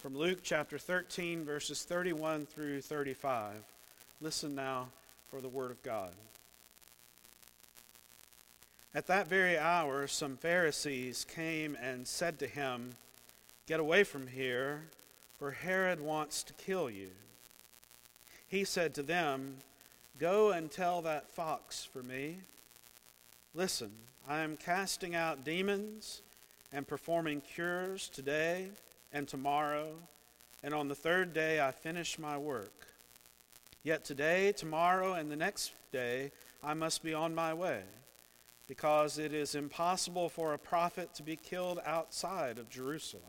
from Luke chapter 13, verses 31 through 35. Listen now for the Word of God. At that very hour, some Pharisees came and said to him, Get away from here, for Herod wants to kill you. He said to them, Go and tell that fox for me. Listen, I am casting out demons and performing cures today and tomorrow, and on the third day I finish my work. Yet today, tomorrow, and the next day I must be on my way, because it is impossible for a prophet to be killed outside of Jerusalem.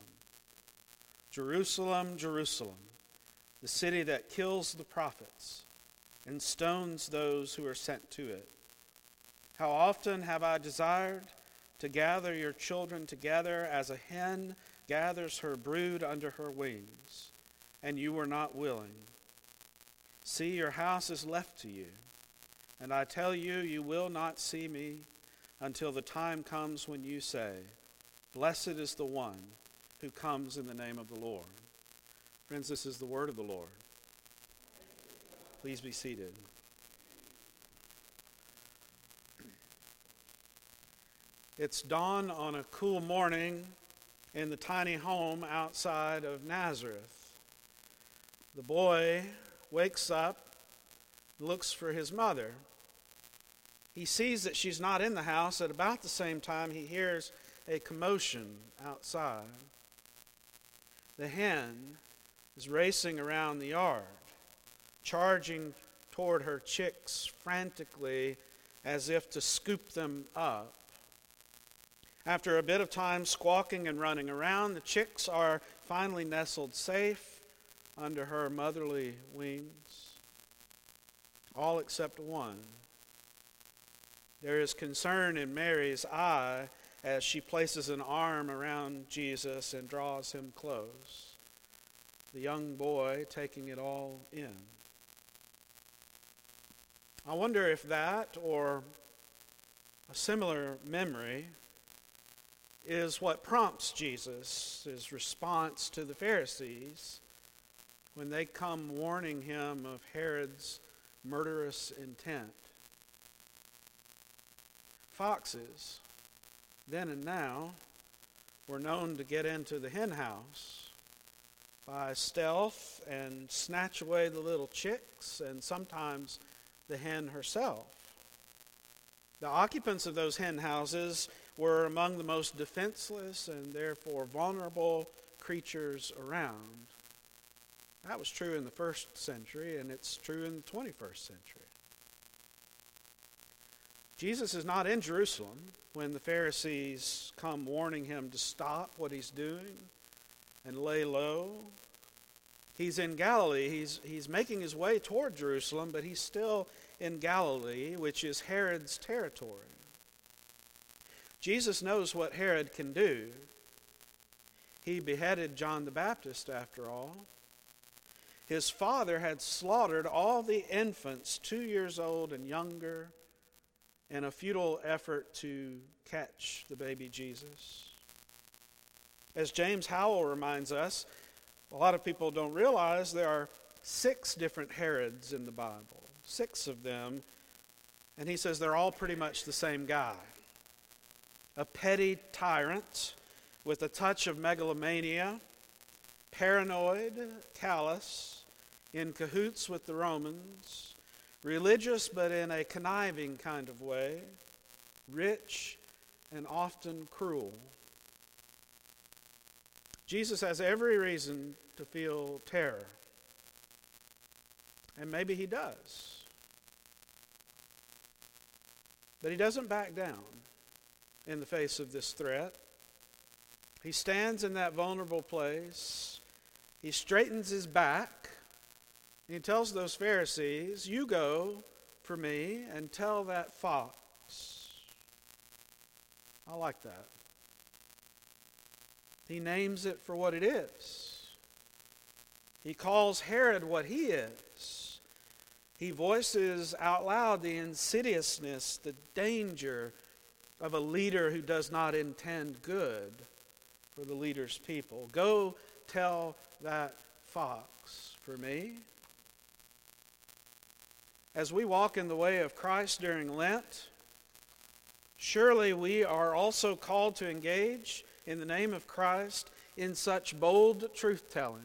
Jerusalem, Jerusalem, the city that kills the prophets and stones those who are sent to it. How often have I desired to gather your children together as a hen gathers her brood under her wings, and you were not willing. See, your house is left to you, and I tell you, you will not see me until the time comes when you say, Blessed is the one who comes in the name of the Lord. Friends, this is the word of the Lord. Please be seated. It's dawn on a cool morning in the tiny home outside of Nazareth. The boy wakes up, looks for his mother. He sees that she's not in the house. At about the same time, he hears a commotion outside. The hen is racing around the yard, charging toward her chicks frantically as if to scoop them up. After a bit of time squawking and running around, the chicks are finally nestled safe under her motherly wings, all except one. There is concern in Mary's eye as she places an arm around Jesus and draws him close, the young boy taking it all in. I wonder if that or a similar memory is what prompts Jesus' response to the Pharisees when they come warning him of Herod's murderous intent. Foxes, then and now, were known to get into the hen house by stealth and snatch away the little chicks and sometimes the hen herself. The occupants of those hen houses were among the most defenseless and therefore vulnerable creatures around. That was true in the first century, and it's true in the 21st century. Jesus is not in Jerusalem when the Pharisees come warning him to stop what he's doing and lay low. He's in Galilee. He's, he's making his way toward Jerusalem, but he's still in Galilee, which is Herod's territory. Jesus knows what Herod can do. He beheaded John the Baptist, after all. His father had slaughtered all the infants two years old and younger in a futile effort to catch the baby Jesus. As James Howell reminds us, a lot of people don't realize there are six different Herods in the Bible, six of them, and he says they're all pretty much the same guy a petty tyrant with a touch of megalomania, paranoid, callous, in cahoots with the Romans, religious but in a conniving kind of way, rich and often cruel. Jesus has every reason to feel terror. And maybe he does. But he doesn't back down in the face of this threat. He stands in that vulnerable place. He straightens his back. And he tells those Pharisees, You go for me and tell that fox. I like that. He names it for what it is. He calls Herod what he is. He voices out loud the insidiousness, the danger, of a leader who does not intend good for the leader's people. Go tell that fox for me. As we walk in the way of Christ during Lent, surely we are also called to engage in the name of Christ in such bold truth telling.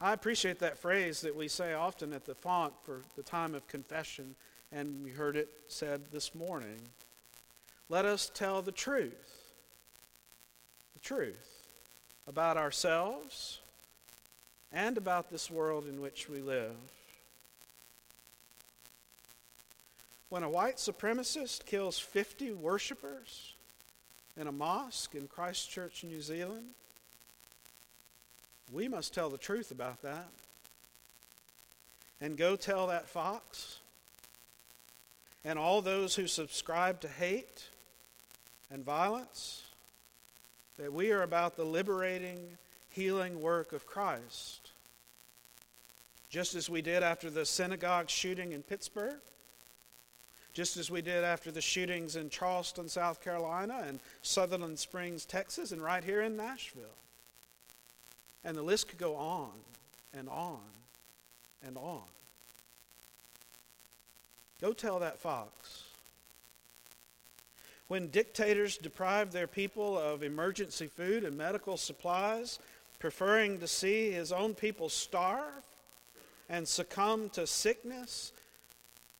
I appreciate that phrase that we say often at the font for the time of confession, and we heard it said this morning. Let us tell the truth. The truth about ourselves and about this world in which we live. When a white supremacist kills 50 worshippers in a mosque in Christchurch, New Zealand, we must tell the truth about that. And go tell that fox and all those who subscribe to hate and violence that we are about the liberating, healing work of Christ. Just as we did after the synagogue shooting in Pittsburgh, just as we did after the shootings in Charleston, South Carolina, and Sutherland Springs, Texas, and right here in Nashville. And the list could go on and on and on. Go tell that fox. When dictators deprive their people of emergency food and medical supplies, preferring to see his own people starve and succumb to sickness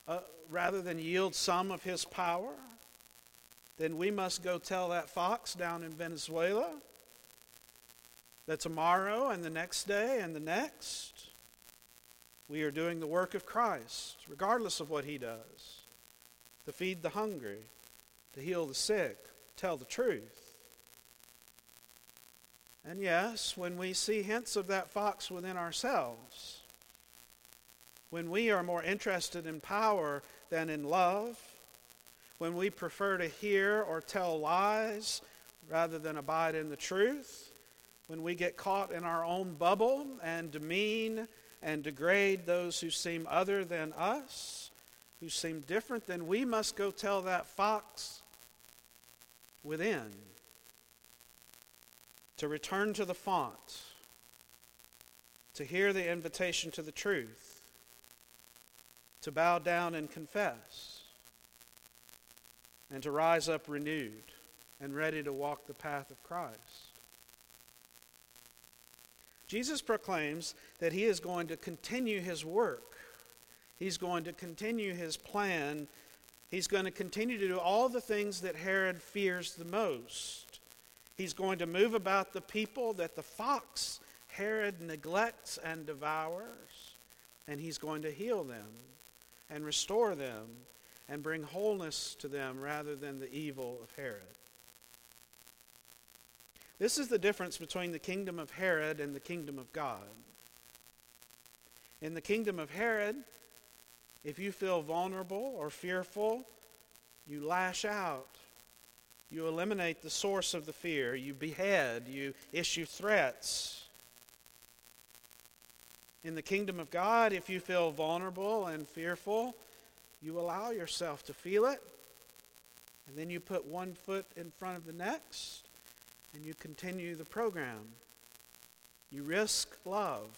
uh, rather than yield some of his power, then we must go tell that fox down in Venezuela that tomorrow and the next day and the next, we are doing the work of Christ, regardless of what he does, to feed the hungry, to heal the sick, tell the truth. And yes, when we see hints of that fox within ourselves, when we are more interested in power than in love, when we prefer to hear or tell lies rather than abide in the truth, when we get caught in our own bubble and demean and degrade those who seem other than us, who seem different, then we must go tell that fox within to return to the font, to hear the invitation to the truth to bow down and confess, and to rise up renewed and ready to walk the path of Christ. Jesus proclaims that he is going to continue his work. He's going to continue his plan. He's going to continue to do all the things that Herod fears the most. He's going to move about the people that the fox, Herod, neglects and devours, and he's going to heal them and restore them and bring wholeness to them rather than the evil of Herod. This is the difference between the kingdom of Herod and the kingdom of God. In the kingdom of Herod, if you feel vulnerable or fearful, you lash out. You eliminate the source of the fear. You behead. You issue threats. In the kingdom of God, if you feel vulnerable and fearful, you allow yourself to feel it, and then you put one foot in front of the next, and you continue the program. You risk love,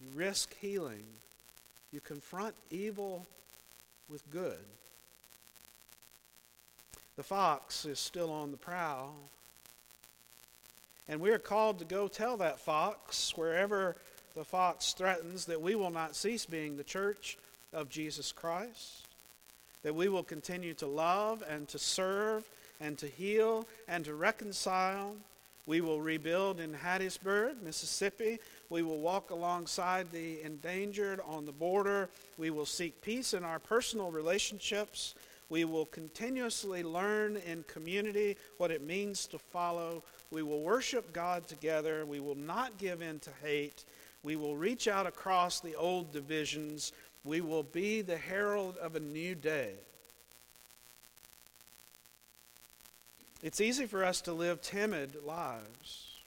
you risk healing, you confront evil with good. The fox is still on the prowl. And we are called to go tell that fox wherever the fox threatens that we will not cease being the church of Jesus Christ, that we will continue to love and to serve and to heal and to reconcile. We will rebuild in Hattiesburg, Mississippi. We will walk alongside the endangered on the border. We will seek peace in our personal relationships. We will continuously learn in community what it means to follow. We will worship God together. We will not give in to hate. We will reach out across the old divisions. We will be the herald of a new day. It's easy for us to live timid lives,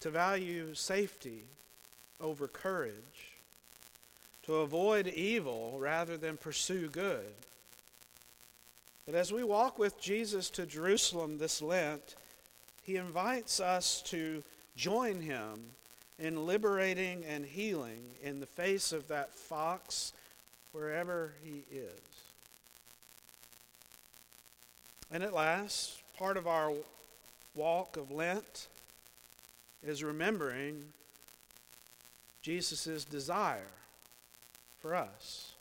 to value safety over courage, to avoid evil rather than pursue good. But as we walk with Jesus to Jerusalem this Lent, He invites us to join him in liberating and healing in the face of that fox wherever he is. And at last, part of our walk of Lent is remembering Jesus' desire for us.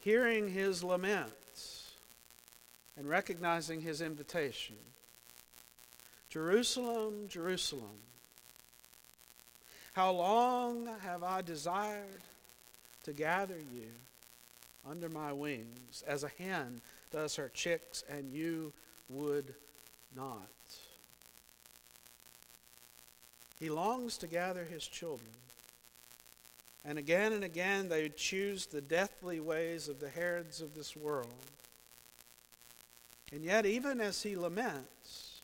Hearing his laments and recognizing his invitation. Jerusalem, Jerusalem, how long have I desired to gather you under my wings as a hen does her chicks, and you would not. He longs to gather his children. And again and again they choose the deathly ways of the Herods of this world. And yet, even as he laments,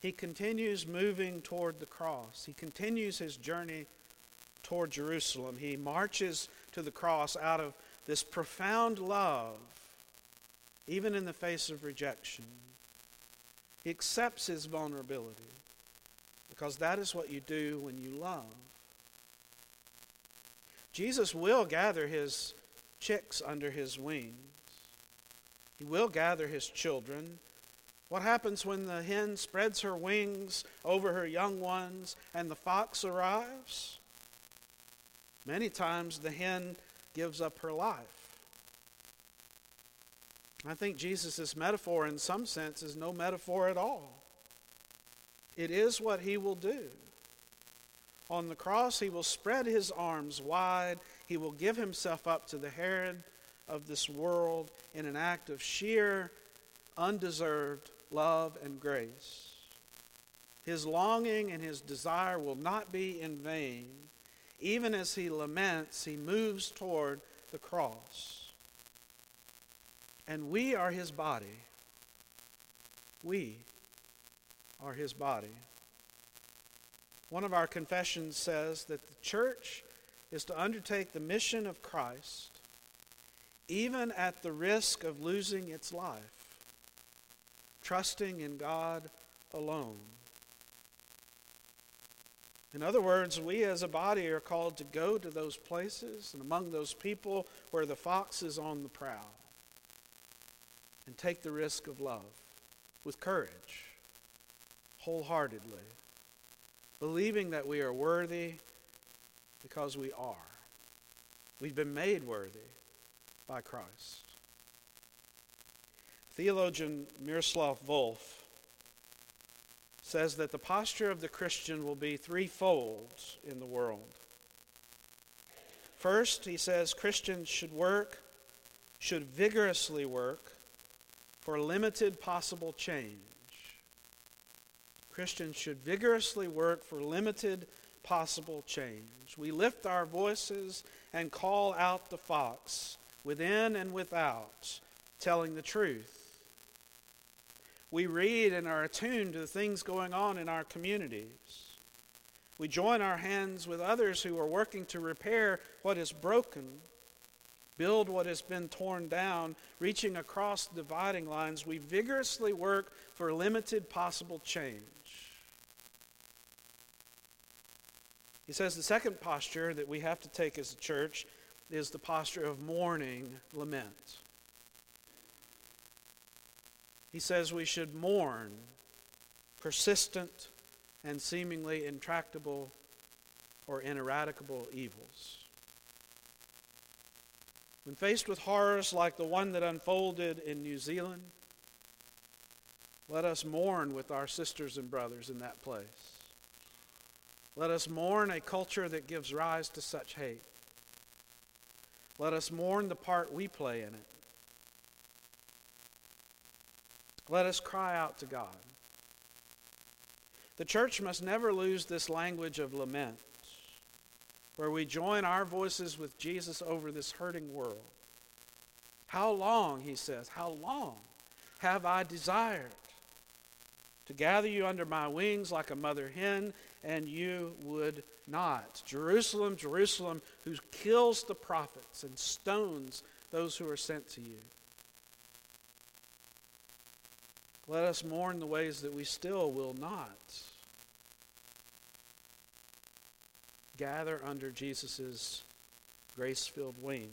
he continues moving toward the cross. He continues his journey toward Jerusalem. He marches to the cross out of this profound love, even in the face of rejection. He accepts his vulnerability because that is what you do when you love. Jesus will gather his chicks under his wings. He will gather his children. What happens when the hen spreads her wings over her young ones and the fox arrives? Many times the hen gives up her life. I think Jesus' metaphor, in some sense, is no metaphor at all. It is what he will do. On the cross, he will spread his arms wide. He will give himself up to the Herod of this world in an act of sheer, undeserved love and grace. His longing and his desire will not be in vain. Even as he laments, he moves toward the cross. And we are his body. We are his body. One of our confessions says that the church is to undertake the mission of Christ even at the risk of losing its life, trusting in God alone. In other words, we as a body are called to go to those places and among those people where the fox is on the prowl and take the risk of love with courage wholeheartedly, believing that we are worthy because we are. We've been made worthy by Christ. Theologian Miroslav Volf says that the posture of the Christian will be threefold in the world. First, he says Christians should work, should vigorously work for limited possible change. Christians should vigorously work for limited possible change. We lift our voices and call out the fox, within and without, telling the truth. We read and are attuned to the things going on in our communities. We join our hands with others who are working to repair what is broken, build what has been torn down, reaching across dividing lines. We vigorously work for limited possible change. He says the second posture that we have to take as a church is the posture of mourning lament. He says we should mourn persistent and seemingly intractable or ineradicable evils. When faced with horrors like the one that unfolded in New Zealand, let us mourn with our sisters and brothers in that place. Let us mourn a culture that gives rise to such hate. Let us mourn the part we play in it. Let us cry out to God. The church must never lose this language of lament, where we join our voices with Jesus over this hurting world. How long, he says, how long have I desired to gather you under my wings like a mother hen and you would not. Jerusalem, Jerusalem, who kills the prophets and stones those who are sent to you. Let us mourn the ways that we still will not gather under Jesus' grace filled wings.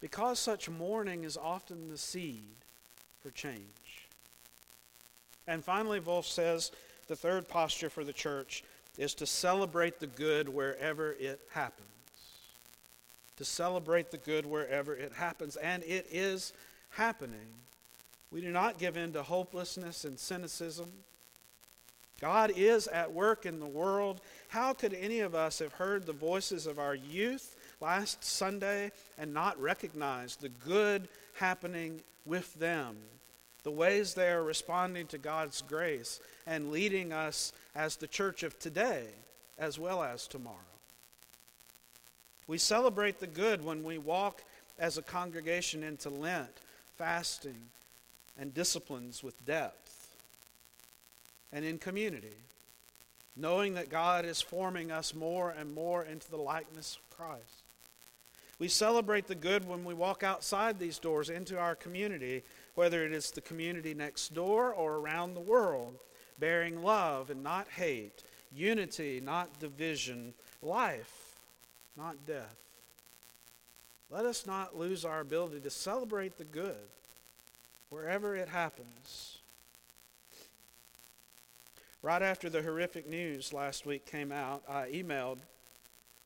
Because such mourning is often the seed for change. And finally, Volf says the third posture for the church is to celebrate the good wherever it happens. To celebrate the good wherever it happens. And it is happening. We do not give in to hopelessness and cynicism. God is at work in the world. How could any of us have heard the voices of our youth last Sunday and not recognize the good happening with them? The ways they are responding to God's grace and leading us as the church of today as well as tomorrow. We celebrate the good when we walk as a congregation into Lent, fasting, and disciplines with depth, and in community, knowing that God is forming us more and more into the likeness of Christ. We celebrate the good when we walk outside these doors into our community, whether it is the community next door or around the world, bearing love and not hate, unity, not division, life, not death. Let us not lose our ability to celebrate the good wherever it happens. Right after the horrific news last week came out, I emailed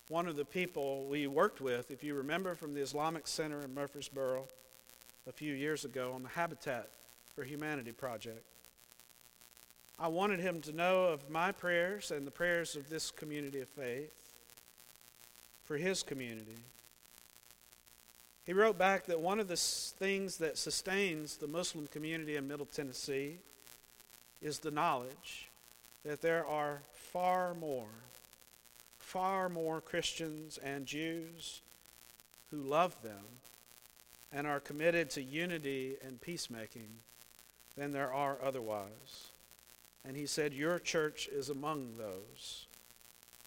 one of the people we worked with, if you remember from the Islamic Center in Murfreesboro a few years ago on the Habitat for Humanity project. I wanted him to know of my prayers and the prayers of this community of faith for his community. He wrote back that one of the things that sustains the Muslim community in Middle Tennessee is the knowledge that there are far more, far more Christians and Jews who love them and are committed to unity and peacemaking than there are otherwise. And he said, Your church is among those,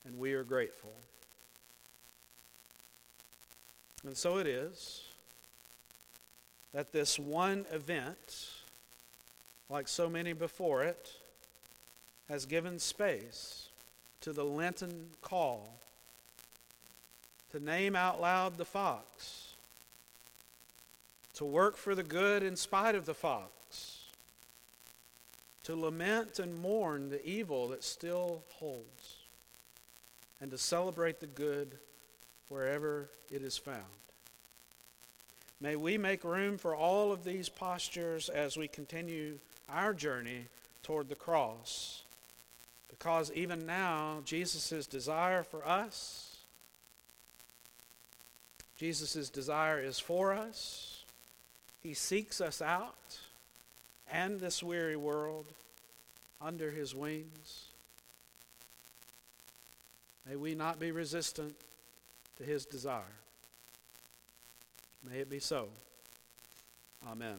and we are grateful. And so it is that this one event, like so many before it, has given space to the Lenten call to name out loud the fox, to work for the good in spite of the fox to lament and mourn the evil that still holds, and to celebrate the good wherever it is found. May we make room for all of these postures as we continue our journey toward the cross. Because even now, Jesus' desire for us, Jesus' desire is for us. He seeks us out and this weary world under his wings. May we not be resistant to his desire. May it be so. Amen.